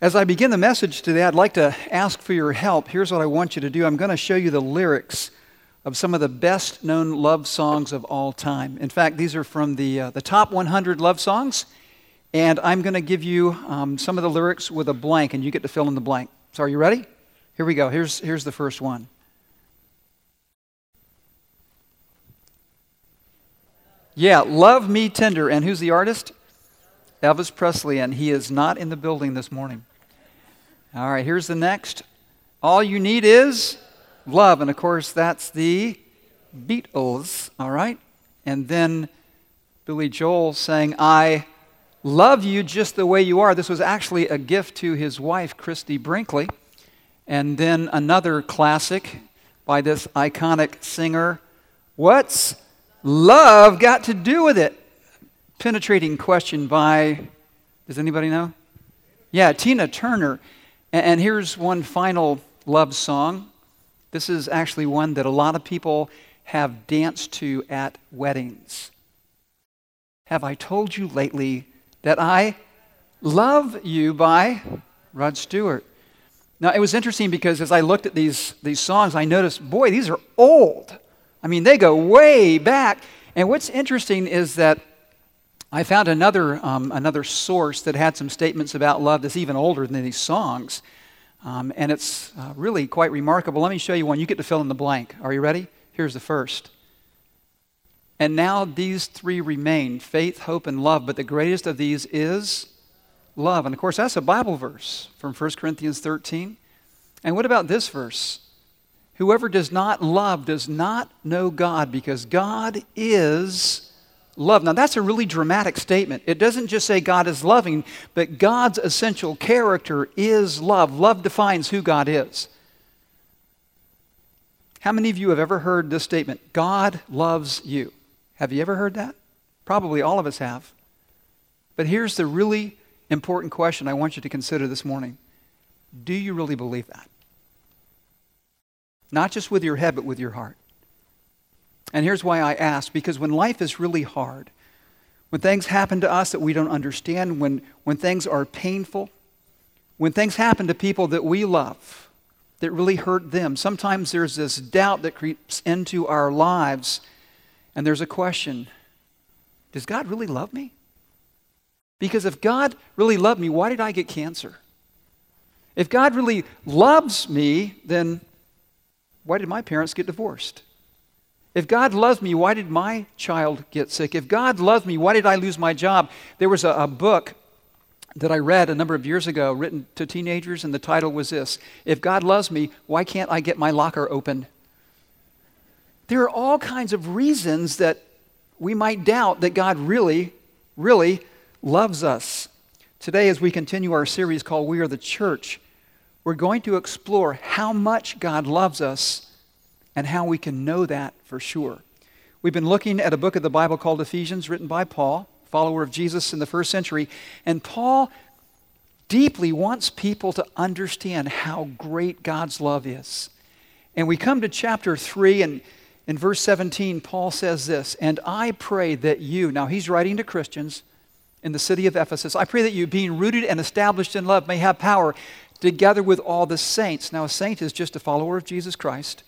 As I begin the message today, I'd like to ask for your help. Here's what I want you to do I'm going to show you the lyrics of some of the best known love songs of all time. In fact, these are from the, uh, the top 100 love songs, and I'm going to give you um, some of the lyrics with a blank, and you get to fill in the blank. So, are you ready? Here we go. Here's, here's the first one. Yeah, Love Me Tender. And who's the artist? Elvis Presley, and he is not in the building this morning. All right, here's the next. All you need is love. And of course, that's the Beatles. All right? And then Billy Joel saying, I love you just the way you are. This was actually a gift to his wife, Christie Brinkley. And then another classic by this iconic singer. What's love got to do with it? Penetrating question by, does anybody know? Yeah, Tina Turner. And here's one final love song. This is actually one that a lot of people have danced to at weddings. Have I told you lately that I love you by Rod Stewart? Now, it was interesting because as I looked at these, these songs, I noticed, boy, these are old. I mean, they go way back. And what's interesting is that I found another, um, another source that had some statements about love that's even older than these songs. Um, and it's uh, really quite remarkable. Let me show you one. You get to fill in the blank. Are you ready? Here's the first. And now these three remain faith, hope, and love. But the greatest of these is love. And of course, that's a Bible verse from 1 Corinthians 13. And what about this verse? Whoever does not love does not know God because God is love. Now, that's a really dramatic statement. It doesn't just say God is loving, but God's essential character is love. Love defines who God is. How many of you have ever heard this statement? God loves you. Have you ever heard that? Probably all of us have. But here's the really important question I want you to consider this morning Do you really believe that? Not just with your head, but with your heart. And here's why I ask because when life is really hard, when things happen to us that we don't understand, when, when things are painful, when things happen to people that we love, that really hurt them, sometimes there's this doubt that creeps into our lives, and there's a question Does God really love me? Because if God really loved me, why did I get cancer? If God really loves me, then why did my parents get divorced? If God loves me, why did my child get sick? If God loves me, why did I lose my job? There was a, a book that I read a number of years ago written to teenagers, and the title was this If God loves me, why can't I get my locker open? There are all kinds of reasons that we might doubt that God really, really loves us. Today, as we continue our series called We Are the Church, we're going to explore how much God loves us and how we can know that for sure. We've been looking at a book of the Bible called Ephesians, written by Paul, follower of Jesus in the first century. And Paul deeply wants people to understand how great God's love is. And we come to chapter 3, and in verse 17, Paul says this And I pray that you, now he's writing to Christians, in the city of Ephesus. I pray that you, being rooted and established in love, may have power together with all the saints. Now, a saint is just a follower of Jesus Christ.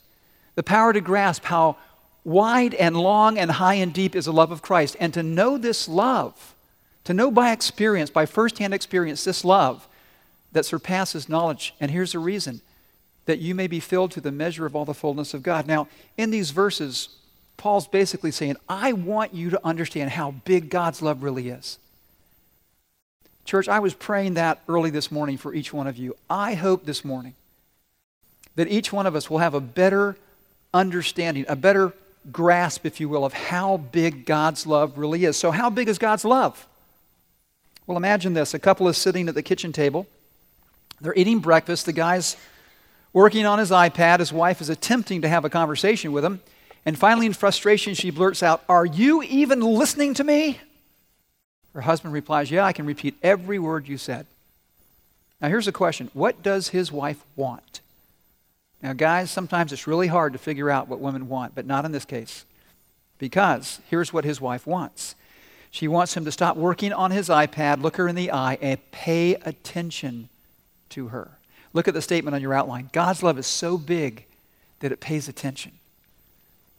The power to grasp how wide and long and high and deep is the love of Christ. And to know this love, to know by experience, by firsthand experience, this love that surpasses knowledge. And here's the reason that you may be filled to the measure of all the fullness of God. Now, in these verses, Paul's basically saying, I want you to understand how big God's love really is. Church, I was praying that early this morning for each one of you. I hope this morning that each one of us will have a better understanding, a better grasp, if you will, of how big God's love really is. So, how big is God's love? Well, imagine this a couple is sitting at the kitchen table, they're eating breakfast, the guy's working on his iPad, his wife is attempting to have a conversation with him, and finally, in frustration, she blurts out, Are you even listening to me? Her husband replies, Yeah, I can repeat every word you said. Now, here's a question What does his wife want? Now, guys, sometimes it's really hard to figure out what women want, but not in this case. Because here's what his wife wants she wants him to stop working on his iPad, look her in the eye, and pay attention to her. Look at the statement on your outline. God's love is so big that it pays attention.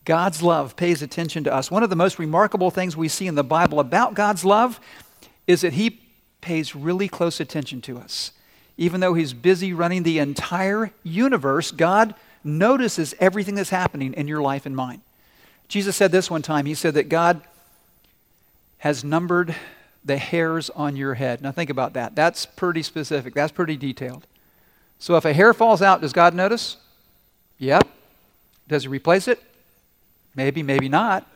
God's love pays attention to us. One of the most remarkable things we see in the Bible about God's love is that He pays really close attention to us. Even though He's busy running the entire universe, God notices everything that's happening in your life and mine. Jesus said this one time. He said that God has numbered the hairs on your head. Now, think about that. That's pretty specific, that's pretty detailed. So, if a hair falls out, does God notice? Yep. Does He replace it? Maybe, maybe not.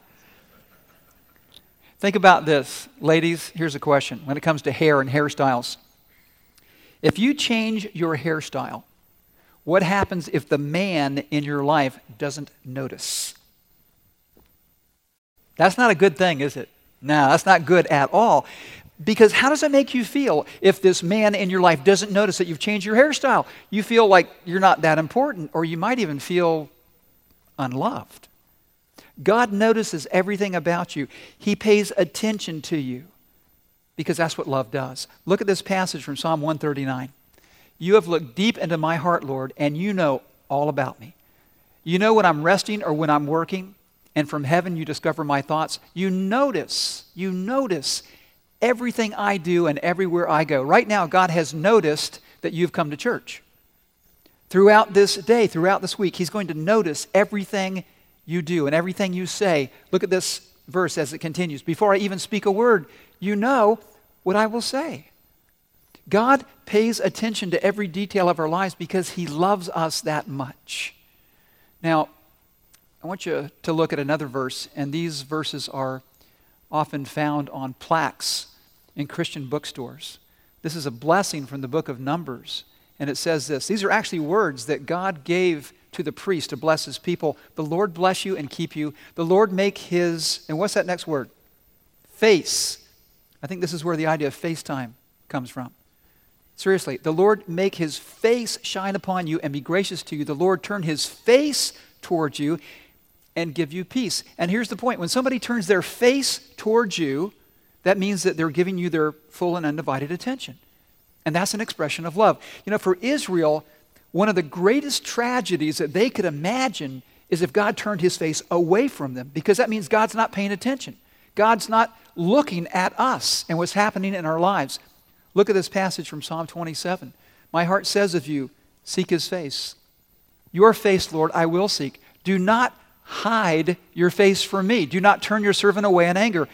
Think about this. Ladies, here's a question when it comes to hair and hairstyles. If you change your hairstyle, what happens if the man in your life doesn't notice? That's not a good thing, is it? No, that's not good at all. Because how does it make you feel if this man in your life doesn't notice that you've changed your hairstyle? You feel like you're not that important, or you might even feel unloved. God notices everything about you, He pays attention to you because that's what love does. Look at this passage from Psalm 139. You have looked deep into my heart, Lord, and you know all about me. You know when I'm resting or when I'm working, and from heaven you discover my thoughts. You notice, you notice everything I do and everywhere I go. Right now, God has noticed that you've come to church. Throughout this day, throughout this week, He's going to notice everything you do and everything you say. Look at this verse as it continues. Before I even speak a word, you know what I will say. God pays attention to every detail of our lives because He loves us that much. Now, I want you to look at another verse, and these verses are often found on plaques in Christian bookstores. This is a blessing from the book of Numbers, and it says this These are actually words that God gave to the priest to bless his people. The Lord bless you and keep you. The Lord make his, and what's that next word? Face. I think this is where the idea of FaceTime comes from. Seriously, the Lord make his face shine upon you and be gracious to you. The Lord turn his face towards you and give you peace. And here's the point when somebody turns their face towards you, that means that they're giving you their full and undivided attention. And that's an expression of love. You know, for Israel, one of the greatest tragedies that they could imagine is if God turned his face away from them, because that means God's not paying attention. God's not looking at us and what's happening in our lives. Look at this passage from Psalm 27. My heart says of you, Seek his face. Your face, Lord, I will seek. Do not hide your face from me. Do not turn your servant away in anger.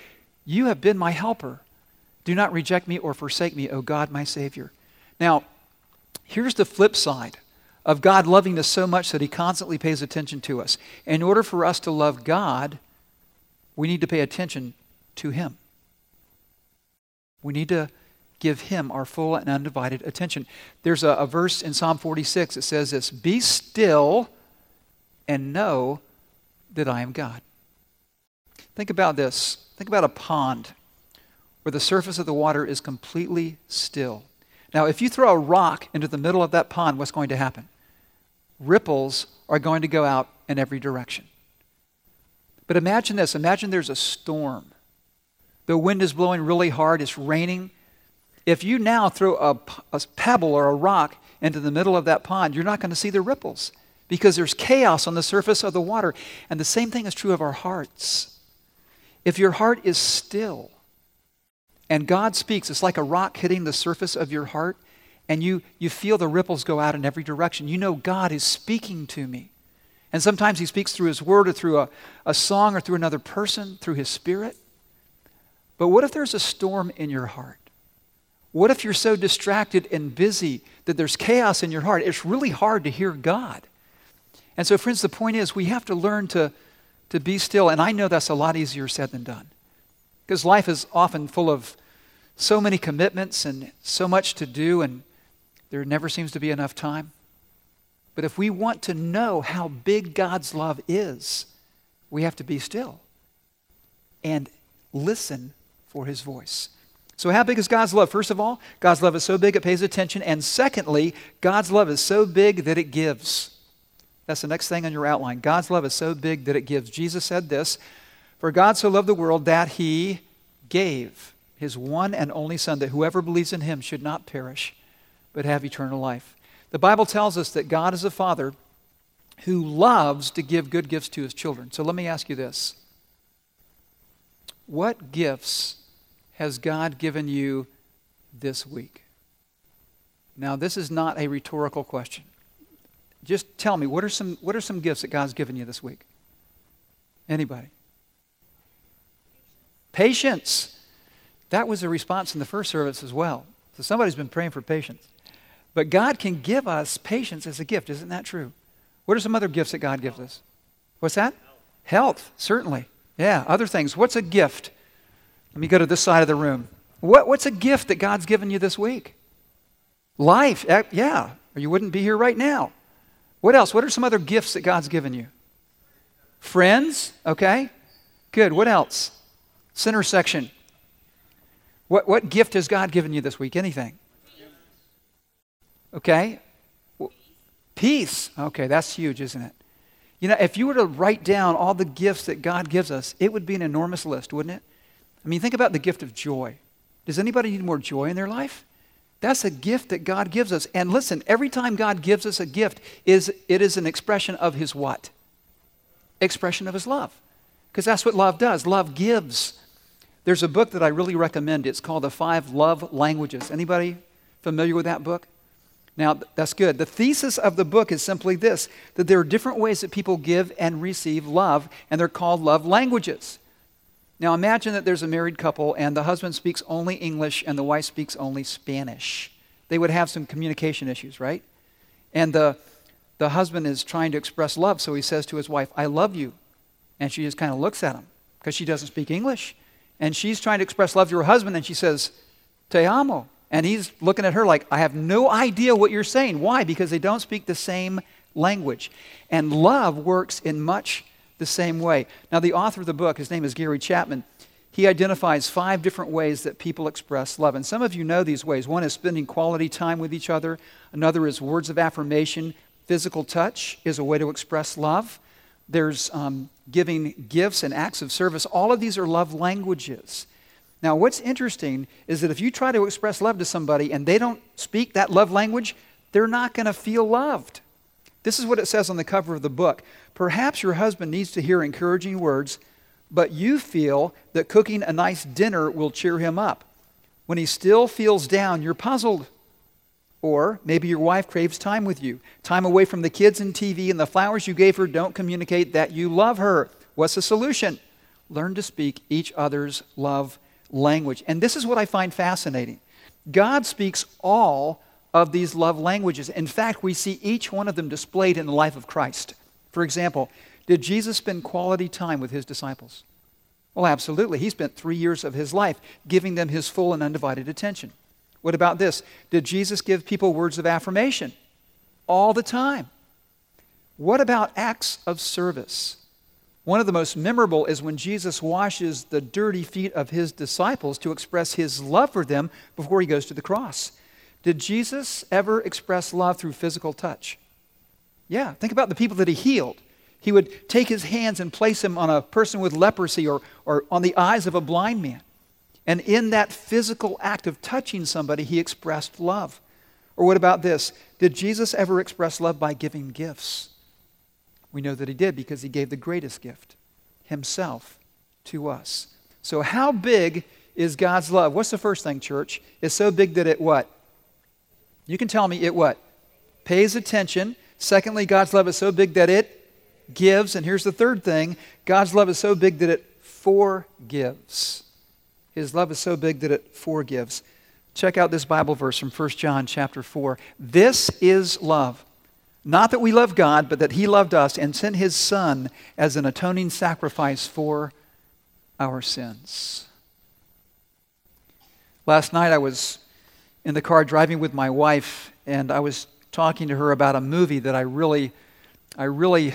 You have been my helper. Do not reject me or forsake me, O God, my Savior. Now, here's the flip side of God loving us so much that He constantly pays attention to us. In order for us to love God, we need to pay attention to Him. We need to give Him our full and undivided attention. There's a, a verse in Psalm 46 that says this Be still and know that I am God. Think about this. Think about a pond where the surface of the water is completely still. Now, if you throw a rock into the middle of that pond, what's going to happen? Ripples are going to go out in every direction. But imagine this imagine there's a storm. The wind is blowing really hard, it's raining. If you now throw a, a pebble or a rock into the middle of that pond, you're not going to see the ripples because there's chaos on the surface of the water. And the same thing is true of our hearts. If your heart is still and God speaks, it's like a rock hitting the surface of your heart, and you, you feel the ripples go out in every direction. You know God is speaking to me. And sometimes He speaks through His Word or through a, a song or through another person, through His Spirit. But what if there's a storm in your heart? What if you're so distracted and busy that there's chaos in your heart? It's really hard to hear God. And so, friends, the point is we have to learn to, to be still. And I know that's a lot easier said than done. Because life is often full of so many commitments and so much to do, and there never seems to be enough time. But if we want to know how big God's love is, we have to be still and listen for his voice. So, how big is God's love? First of all, God's love is so big it pays attention. And secondly, God's love is so big that it gives. That's the next thing on your outline. God's love is so big that it gives. Jesus said this For God so loved the world that he gave his one and only Son, that whoever believes in him should not perish, but have eternal life. The Bible tells us that God is a father who loves to give good gifts to his children. So let me ask you this What gifts has God given you this week? Now, this is not a rhetorical question. Just tell me, what are some, what are some gifts that God's given you this week? Anybody? Patience. That was a response in the first service as well. So somebody's been praying for patience. But God can give us patience as a gift. Isn't that true? What are some other gifts that God gives us? What's that? Health, certainly. Yeah, other things. What's a gift? Let me go to this side of the room. What, what's a gift that God's given you this week? Life. Eh, yeah, or you wouldn't be here right now. What else? What are some other gifts that God's given you? Friends, okay? Good. What else? Center section. What, what gift has God given you this week? Anything? Okay? Peace. Okay, that's huge, isn't it? You know, if you were to write down all the gifts that God gives us, it would be an enormous list, wouldn't it? I mean, think about the gift of joy. Does anybody need more joy in their life? That's a gift that God gives us. And listen, every time God gives us a gift, is it is an expression of his what? Expression of his love. Because that's what love does. Love gives. There's a book that I really recommend. It's called The Five Love Languages. Anybody familiar with that book? Now, that's good. The thesis of the book is simply this that there are different ways that people give and receive love, and they're called love languages. Now, imagine that there's a married couple, and the husband speaks only English and the wife speaks only Spanish. They would have some communication issues, right? And the, the husband is trying to express love, so he says to his wife, I love you. And she just kind of looks at him because she doesn't speak English. And she's trying to express love to her husband, and she says, Te amo. And he's looking at her like, I have no idea what you're saying. Why? Because they don't speak the same language. And love works in much the same way. Now, the author of the book, his name is Gary Chapman, he identifies five different ways that people express love. And some of you know these ways. One is spending quality time with each other, another is words of affirmation. Physical touch is a way to express love. There's um, giving gifts and acts of service. All of these are love languages. Now, what's interesting is that if you try to express love to somebody and they don't speak that love language, they're not going to feel loved. This is what it says on the cover of the book. Perhaps your husband needs to hear encouraging words, but you feel that cooking a nice dinner will cheer him up. When he still feels down, you're puzzled. Or maybe your wife craves time with you, time away from the kids and TV, and the flowers you gave her don't communicate that you love her. What's the solution? Learn to speak each other's love language. And this is what I find fascinating God speaks all of these love languages. In fact, we see each one of them displayed in the life of Christ. For example, did Jesus spend quality time with his disciples? Well, absolutely. He spent three years of his life giving them his full and undivided attention. What about this? Did Jesus give people words of affirmation? All the time. What about acts of service? One of the most memorable is when Jesus washes the dirty feet of his disciples to express his love for them before he goes to the cross. Did Jesus ever express love through physical touch? Yeah, think about the people that he healed. He would take his hands and place them on a person with leprosy or, or on the eyes of a blind man. And in that physical act of touching somebody, he expressed love. Or what about this? Did Jesus ever express love by giving gifts? We know that he did because he gave the greatest gift, himself, to us. So, how big is God's love? What's the first thing, church? It's so big that it what? You can tell me it what? Pays attention. Secondly, God's love is so big that it gives. And here's the third thing God's love is so big that it forgives. His love is so big that it forgives. Check out this Bible verse from 1 John chapter 4. This is love. Not that we love God, but that He loved us and sent His Son as an atoning sacrifice for our sins. Last night I was in the car driving with my wife, and I was talking to her about a movie that I really, I really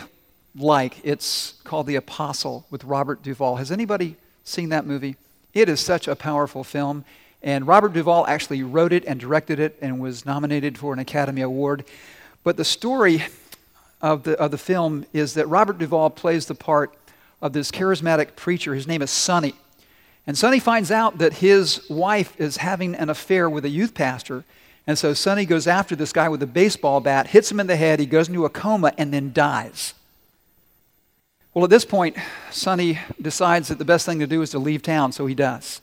like. It's called The Apostle with Robert Duvall. Has anybody seen that movie? It is such a powerful film. And Robert Duvall actually wrote it and directed it and was nominated for an Academy Award. But the story of the, of the film is that Robert Duvall plays the part of this charismatic preacher. His name is Sonny. And Sonny finds out that his wife is having an affair with a youth pastor, And so Sonny goes after this guy with a baseball bat, hits him in the head, he goes into a coma, and then dies. Well, at this point, Sonny decides that the best thing to do is to leave town, so he does.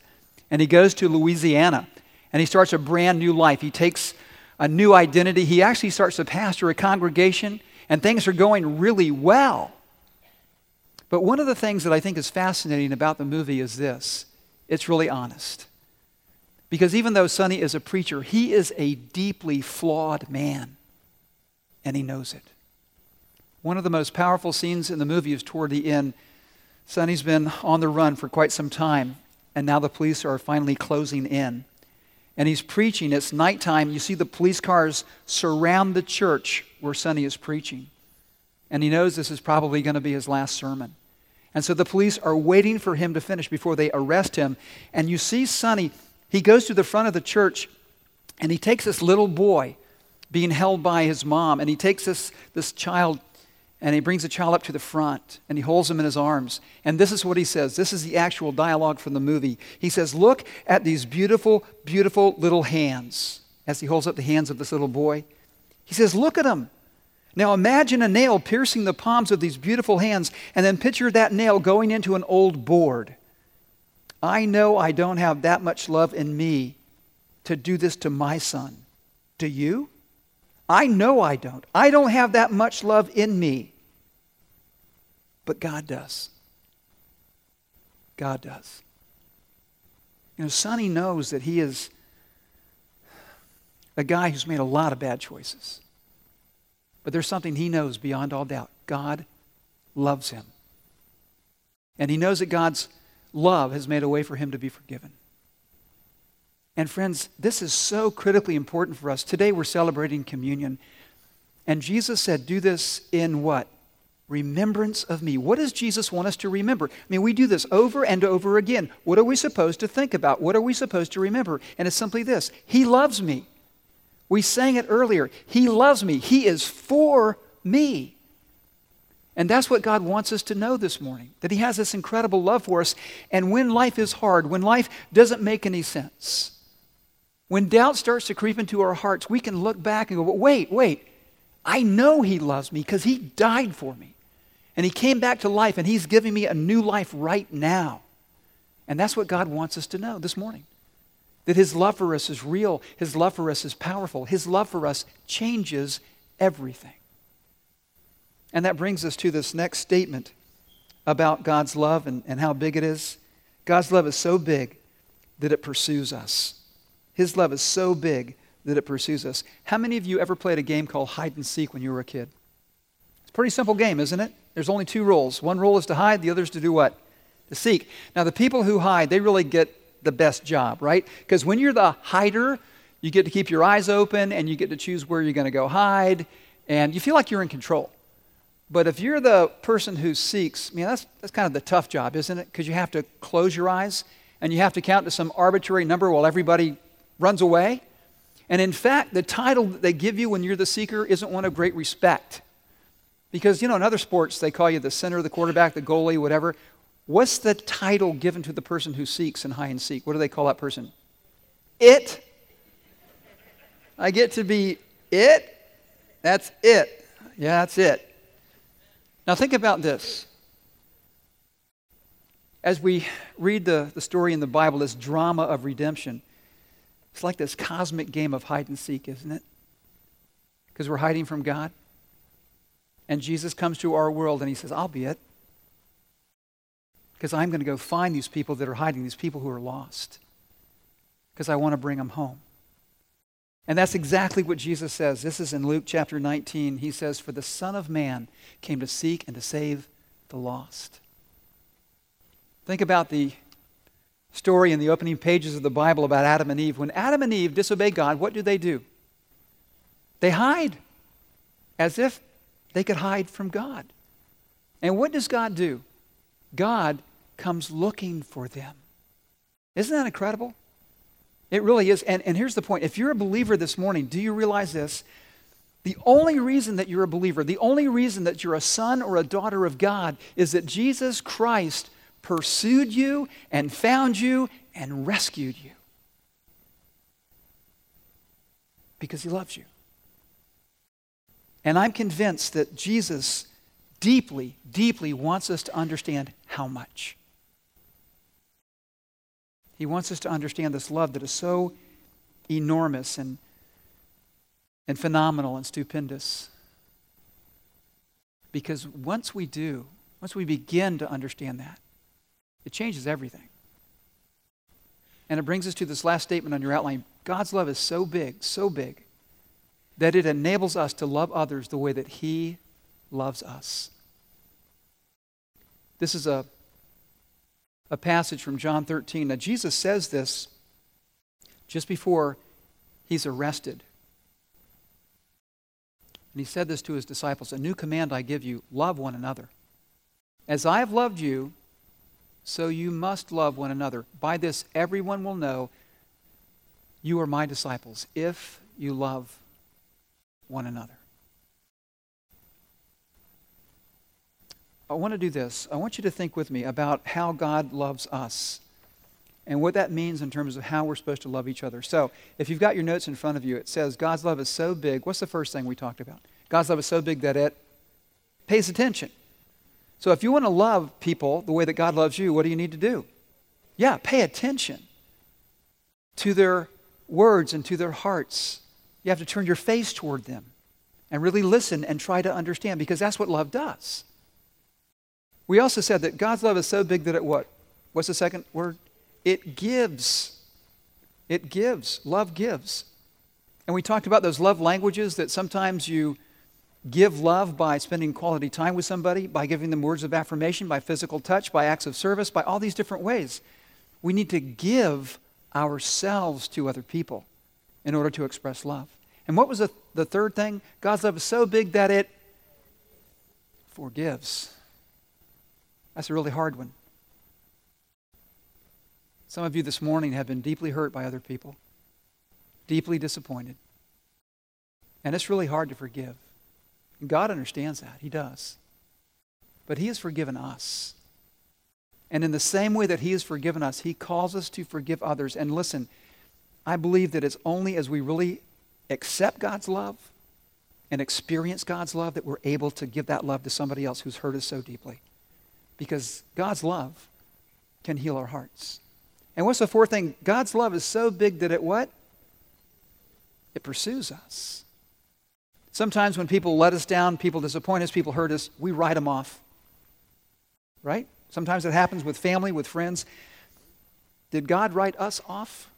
And he goes to Louisiana, and he starts a brand new life. He takes a new identity. He actually starts to pastor a congregation, and things are going really well. But one of the things that I think is fascinating about the movie is this it's really honest. Because even though Sonny is a preacher, he is a deeply flawed man, and he knows it. One of the most powerful scenes in the movie is toward the end. Sonny's been on the run for quite some time, and now the police are finally closing in. And he's preaching. It's nighttime. You see the police cars surround the church where Sonny is preaching. And he knows this is probably going to be his last sermon. And so the police are waiting for him to finish before they arrest him. And you see Sonny he goes to the front of the church and he takes this little boy being held by his mom, and he takes this, this child and he brings the child up to the front and he holds him in his arms. And this is what he says. This is the actual dialogue from the movie. He says, Look at these beautiful, beautiful little hands as he holds up the hands of this little boy. He says, Look at them. Now imagine a nail piercing the palms of these beautiful hands, and then picture that nail going into an old board. I know I don't have that much love in me to do this to my son. Do you? I know I don't. I don't have that much love in me. But God does. God does. You know, Sonny knows that he is a guy who's made a lot of bad choices. But there's something he knows beyond all doubt God loves him. And he knows that God's love has made a way for him to be forgiven. And friends, this is so critically important for us. Today we're celebrating communion. And Jesus said, Do this in what? Remembrance of me. What does Jesus want us to remember? I mean, we do this over and over again. What are we supposed to think about? What are we supposed to remember? And it's simply this He loves me. We sang it earlier. He loves me. He is for me. And that's what God wants us to know this morning that He has this incredible love for us. And when life is hard, when life doesn't make any sense, when doubt starts to creep into our hearts, we can look back and go, wait, wait, I know He loves me because He died for me. And He came back to life and He's giving me a new life right now. And that's what God wants us to know this morning. That His love for us is real, His love for us is powerful, His love for us changes everything. And that brings us to this next statement about God's love and, and how big it is. God's love is so big that it pursues us. His love is so big that it pursues us. How many of you ever played a game called hide and seek when you were a kid? Pretty simple game, isn't it? There's only two rules. One rule is to hide, the other is to do what? To seek. Now, the people who hide, they really get the best job, right? Because when you're the hider, you get to keep your eyes open and you get to choose where you're going to go hide, and you feel like you're in control. But if you're the person who seeks, I mean, that's, that's kind of the tough job, isn't it? Because you have to close your eyes and you have to count to some arbitrary number while everybody runs away. And in fact, the title that they give you when you're the seeker isn't one of great respect. Because, you know, in other sports, they call you the center, the quarterback, the goalie, whatever. What's the title given to the person who seeks in hide and seek? What do they call that person? It. I get to be it? That's it. Yeah, that's it. Now, think about this. As we read the, the story in the Bible, this drama of redemption, it's like this cosmic game of hide and seek, isn't it? Because we're hiding from God. And Jesus comes to our world and he says, I'll be it. Because I'm going to go find these people that are hiding, these people who are lost. Because I want to bring them home. And that's exactly what Jesus says. This is in Luke chapter 19. He says, For the Son of Man came to seek and to save the lost. Think about the story in the opening pages of the Bible about Adam and Eve. When Adam and Eve disobey God, what do they do? They hide as if they could hide from God. And what does God do? God comes looking for them. Isn't that incredible? It really is. And, and here's the point if you're a believer this morning, do you realize this? The only reason that you're a believer, the only reason that you're a son or a daughter of God is that Jesus Christ pursued you and found you and rescued you. Because he loves you. And I'm convinced that Jesus deeply, deeply wants us to understand how much. He wants us to understand this love that is so enormous and, and phenomenal and stupendous. Because once we do, once we begin to understand that, it changes everything. And it brings us to this last statement on your outline God's love is so big, so big, that it enables us to love others the way that He loves us. This is a, a passage from John 13. Now, Jesus says this just before he's arrested. And he said this to his disciples A new command I give you love one another. As I have loved you, so you must love one another. By this, everyone will know you are my disciples if you love one another. I want to do this. I want you to think with me about how God loves us and what that means in terms of how we're supposed to love each other. So, if you've got your notes in front of you, it says God's love is so big. What's the first thing we talked about? God's love is so big that it pays attention. So, if you want to love people the way that God loves you, what do you need to do? Yeah, pay attention to their words and to their hearts. You have to turn your face toward them and really listen and try to understand because that's what love does. We also said that God's love is so big that it what? What's the second word? It gives. It gives. Love gives. And we talked about those love languages that sometimes you give love by spending quality time with somebody, by giving them words of affirmation, by physical touch, by acts of service, by all these different ways. We need to give ourselves to other people in order to express love. And what was the, the third thing? God's love is so big that it forgives. That's a really hard one. Some of you this morning have been deeply hurt by other people, deeply disappointed. And it's really hard to forgive. God understands that. He does. But He has forgiven us. And in the same way that He has forgiven us, He calls us to forgive others. And listen, I believe that it's only as we really accept God's love and experience God's love that we're able to give that love to somebody else who's hurt us so deeply. Because God's love can heal our hearts. And what's the fourth thing? God's love is so big that it what? It pursues us. Sometimes when people let us down, people disappoint us, people hurt us, we write them off. Right? Sometimes it happens with family, with friends. Did God write us off?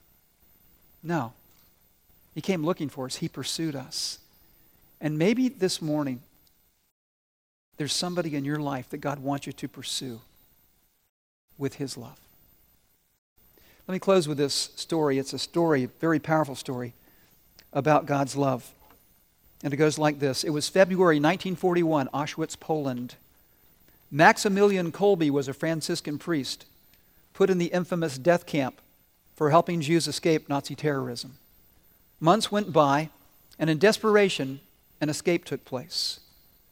No. He came looking for us, He pursued us. And maybe this morning, there's somebody in your life that God wants you to pursue with His love. Let me close with this story. It's a story, a very powerful story about God's love. And it goes like this It was February 1941, Auschwitz, Poland. Maximilian Kolbe was a Franciscan priest put in the infamous death camp for helping Jews escape Nazi terrorism. Months went by, and in desperation, an escape took place.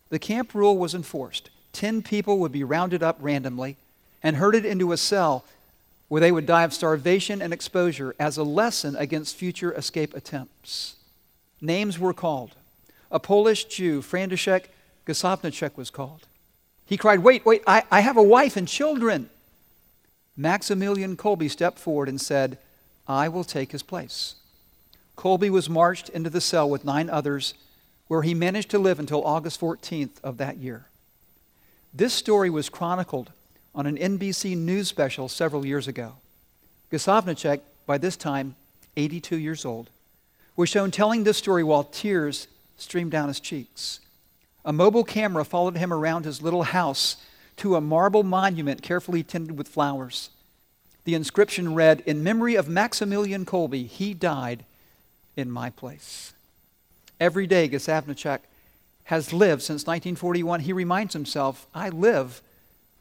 The camp rule was enforced. Ten people would be rounded up randomly and herded into a cell where they would die of starvation and exposure as a lesson against future escape attempts. Names were called. A Polish Jew, Franciszek Gosowniczek, was called. He cried, Wait, wait, I, I have a wife and children. Maximilian Kolbe stepped forward and said, I will take his place. Kolbe was marched into the cell with nine others where he managed to live until August 14th of that year. This story was chronicled on an NBC News special several years ago. Gosowniczek, by this time 82 years old, was shown telling this story while tears streamed down his cheeks. A mobile camera followed him around his little house to a marble monument carefully tended with flowers. The inscription read, In memory of Maximilian Kolbe, he died in my place. Every day, Gosowniczek has lived since 1941. He reminds himself, I live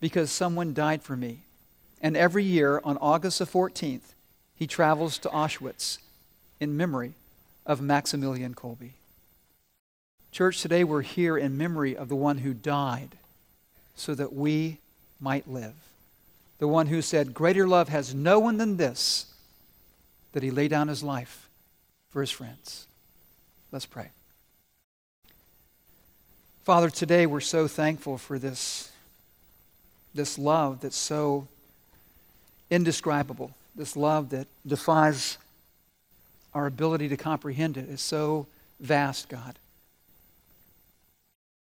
because someone died for me. And every year, on August the 14th, he travels to Auschwitz in memory of Maximilian Kolbe. Church, today we're here in memory of the one who died so that we might live. The one who said, Greater love has no one than this, that he lay down his life for his friends. Let's pray. Father, today we're so thankful for this, this love that's so indescribable, this love that defies our ability to comprehend it, is so vast, God.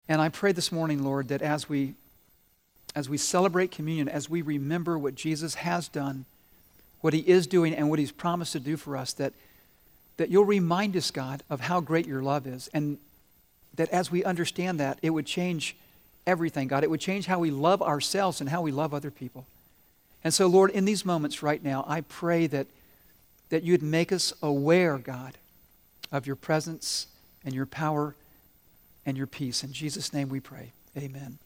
And I pray this morning, Lord, that as we as we celebrate communion, as we remember what Jesus has done, what he is doing, and what he's promised to do for us, that, that you'll remind us, God, of how great your love is. And that as we understand that, it would change everything, God. It would change how we love ourselves and how we love other people. And so, Lord, in these moments right now, I pray that, that you'd make us aware, God, of your presence and your power and your peace. In Jesus' name we pray. Amen.